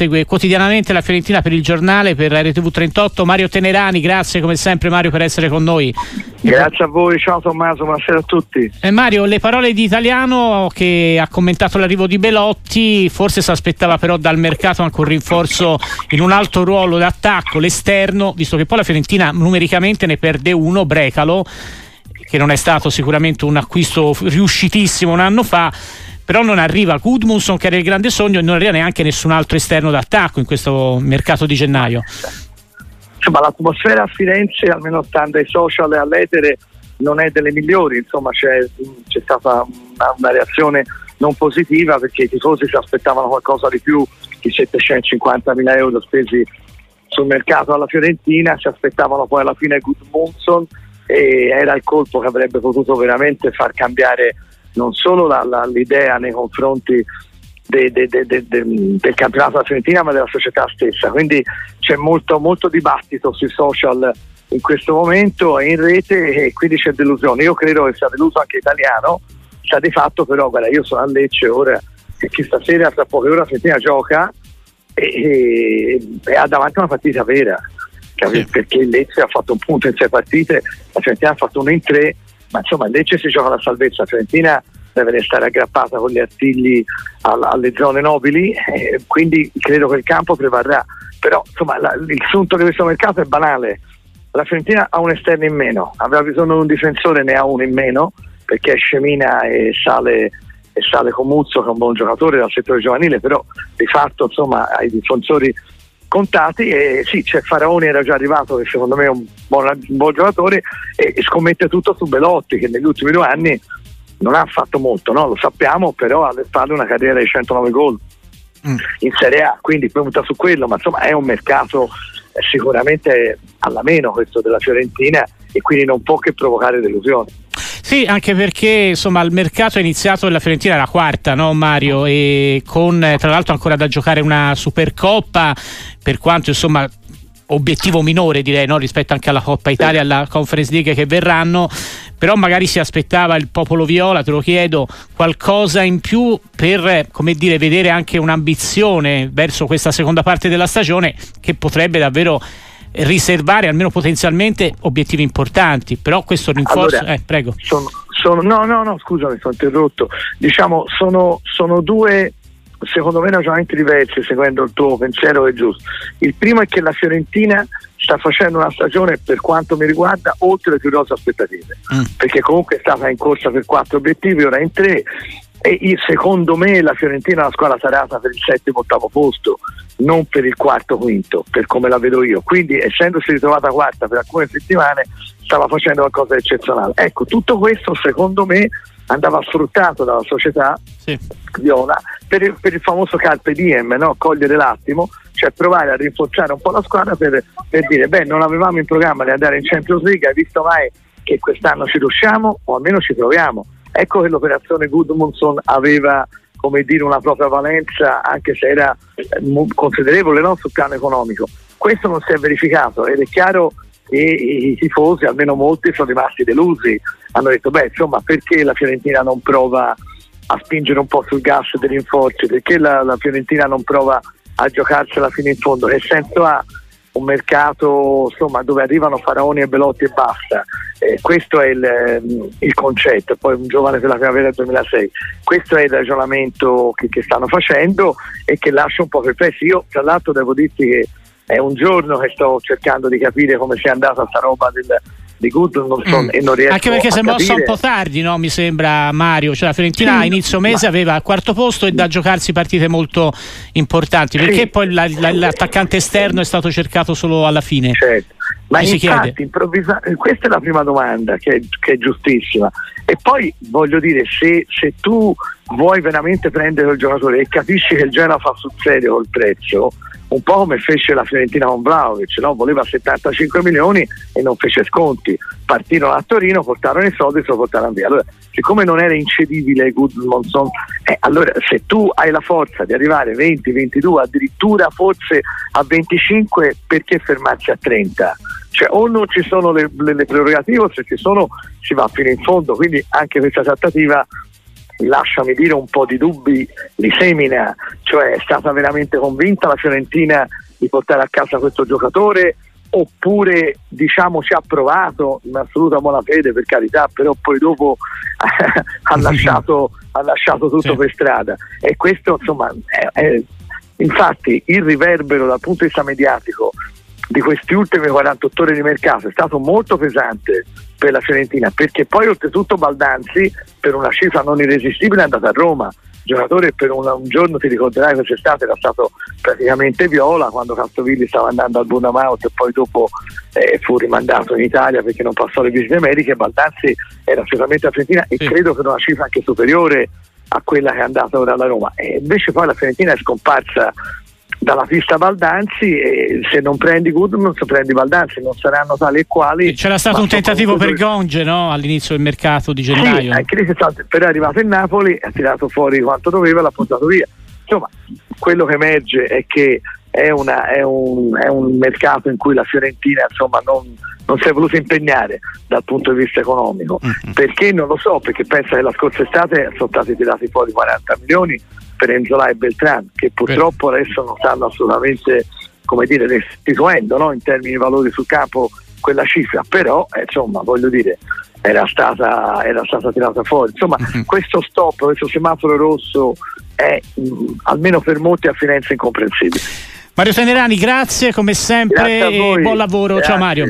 segue quotidianamente la Fiorentina per il giornale, per RTV 38. Mario Tenerani, grazie come sempre Mario per essere con noi. Grazie a voi, ciao Tommaso, buonasera a tutti. Eh, Mario, le parole di Italiano che ha commentato l'arrivo di Belotti, forse si aspettava però dal mercato anche un rinforzo in un alto ruolo d'attacco, l'esterno, visto che poi la Fiorentina numericamente ne perde uno, Brecalo, che non è stato sicuramente un acquisto riuscitissimo un anno fa però non arriva Gudmundsson che era il grande sogno e non arriva neanche nessun altro esterno d'attacco in questo mercato di gennaio. Insomma, l'atmosfera a Firenze, almeno stando ai social e all'etere, non è delle migliori, insomma c'è, c'è stata una, una, reazione non positiva perché i tifosi si aspettavano qualcosa di più di 750 mila euro spesi sul mercato alla Fiorentina, si aspettavano poi alla fine Gudmundsson e era il colpo che avrebbe potuto veramente far cambiare non solo la, la, l'idea nei confronti de, de, de, del campionato della Fiorentina ma della società stessa. Quindi c'è molto, molto dibattito sui social in questo momento e in rete e quindi c'è delusione. Io credo che sia deluso anche italiano, sta di fatto però, guarda, io sono a Lecce ora e che stasera tra poche ore la Fiorentina gioca e, e, e ha davanti una partita vera. Sì. Perché il Lecce ha fatto un punto in sei partite, la Fiorentina ha fatto uno in tre ma insomma Lecce si gioca la salvezza, Fiorentina deve restare aggrappata con gli artigli alle zone nobili, eh, quindi credo che il campo prevarrà. Però insomma la, il sunto di questo mercato è banale. La Fiorentina ha un esterno in meno, aveva bisogno di un difensore, ne ha uno in meno, perché Scemina e sale, e sale Comuzzo, che è un buon giocatore dal settore giovanile, però di fatto insomma ai difensori contati e sì, c'è Faraoni era già arrivato che secondo me è un buon, un buon giocatore e, e, scommette tutto su Belotti che negli ultimi due anni non ha fatto molto, no? lo sappiamo, però ha alle spalle una carriera di 109 gol mm. in Serie A, quindi punta su quello, ma insomma è un mercato eh, sicuramente alla meno questo della Fiorentina e quindi non può che provocare delusioni. Sì, anche perché insomma il mercato è iniziato la Fiorentina era quarta, no Mario? E con eh, tra l'altro ancora da giocare una Supercoppa, per quanto insomma obiettivo minore direi no? rispetto anche alla Coppa Italia e alla Conference League che verranno però magari si aspettava il popolo viola te lo chiedo qualcosa in più per come dire vedere anche un'ambizione verso questa seconda parte della stagione che potrebbe davvero riservare almeno potenzialmente obiettivi importanti, però questo rinforzo... Allora, eh, prego. Sono, sono, no, no, no, scusami, sono interrotto. Diciamo, sono, sono due, secondo me, ragionamenti diversi, seguendo il tuo pensiero è giusto. Il primo è che la Fiorentina sta facendo una stagione, per quanto mi riguarda, oltre le più rose aspettative, mm. perché comunque è stata in corsa per quattro obiettivi, ora in tre, e secondo me la Fiorentina è una squadra sarata per il settimo ottavo posto non per il quarto quinto per come la vedo io quindi essendosi ritrovata quarta per alcune settimane stava facendo qualcosa di eccezionale ecco tutto questo secondo me andava sfruttato dalla società sì. viola per il, per il, famoso carpe diem no? cogliere l'attimo cioè provare a rinforzare un po' la squadra per, per dire beh non avevamo in programma di andare in Champions League hai visto mai che quest'anno ci riusciamo o almeno ci proviamo Ecco che l'operazione Goodmanson aveva come dire, una propria valenza anche se era eh, considerevole no? sul piano economico. Questo non si è verificato ed è chiaro che i tifosi, almeno molti, sono rimasti delusi. Hanno detto, beh, insomma, perché la Fiorentina non prova a spingere un po' sul gas dei rinforzi? Perché la, la Fiorentina non prova a giocarsela fino in fondo? Che senso ha un mercato insomma, dove arrivano Faraoni e Belotti e basta? Eh, questo è il, il, concetto, poi un giovane per la primavera del 2006, questo è il ragionamento che, che stanno facendo e che lascia un po' perplessi. Io tra l'altro devo dirti che è un giorno che sto cercando di capire come sia andata sta roba del, di so, mm. e non riesco anche perché si è mossa un po' tardi no? mi sembra Mario cioè la Fiorentina sì, a inizio mese ma... aveva il quarto posto e da giocarsi partite molto importanti perché sì. poi la, la, l'attaccante esterno è stato cercato solo alla fine certo. ma mi infatti improvvisa... questa è la prima domanda che è, che è giustissima e poi voglio dire se, se tu vuoi veramente prendere il giocatore e capisci che il Genoa fa sul serio col prezzo un po' come fece la Fiorentina con Vlaovic, no? voleva 75 milioni e non fece sconti. Partirono a Torino, portarono i soldi e se lo portarono via. Allora, siccome non era incedibile Goodmanson, eh, allora se tu hai la forza di arrivare a 20, 22, addirittura forse a 25, perché fermarsi a 30? Cioè, o non ci sono le, le, le prerogative o se ci sono si va fino in fondo, quindi anche questa trattativa lasciami dire un po' di dubbi li semina, cioè è stata veramente convinta la Fiorentina di portare a casa questo giocatore oppure diciamo ci ha provato in assoluta buona fede per carità però poi dopo ha, lasciato, ha, lasciato, tutto sì. per strada e questo insomma è, è, infatti il riverbero dal punto di vista mediatico di questi ultimi 48 ore di mercato è stato molto pesante per la Fiorentina perché poi oltretutto Baldanzi per una cifra non irresistibile è andato a Roma giocatore per un, un giorno ti ricorderai quest'estate era stato praticamente viola quando Castrovilli stava andando al Bournemouth e poi dopo eh, fu rimandato in Italia perché non passò le visite mediche Baldanzi era sicuramente la Fiorentina e sì. credo che era una cifra anche superiore a quella che è andata ora alla Roma e invece poi la Fiorentina è scomparsa dalla pista Baldanzi e se non prendi Goodman se prendi Baldanzi non saranno tali e quali c'era stato un tentativo per Gonge no? all'inizio del mercato di gennaio sì, anche lì però è arrivato in Napoli ha tirato fuori quanto doveva e l'ha portato via insomma quello che emerge è che è, una, è, un, è un, mercato in cui la Fiorentina insomma non, non si è voluto impegnare dal punto di vista economico mm-hmm. perché non lo so perché pensa che la scorsa estate sono stati tirati fuori 40 milioni per Enzola e Beltran che purtroppo adesso non stanno assolutamente come dire, restituendo no? in termini di valori sul campo quella cifra, però eh, insomma voglio dire era stata, era stata tirata fuori. Insomma, uh-huh. questo stop, questo semaforo rosso è mh, almeno per molti a Firenze incomprensibile. Mario Tenerani, grazie come sempre grazie e buon lavoro. Grazie. Ciao Mario.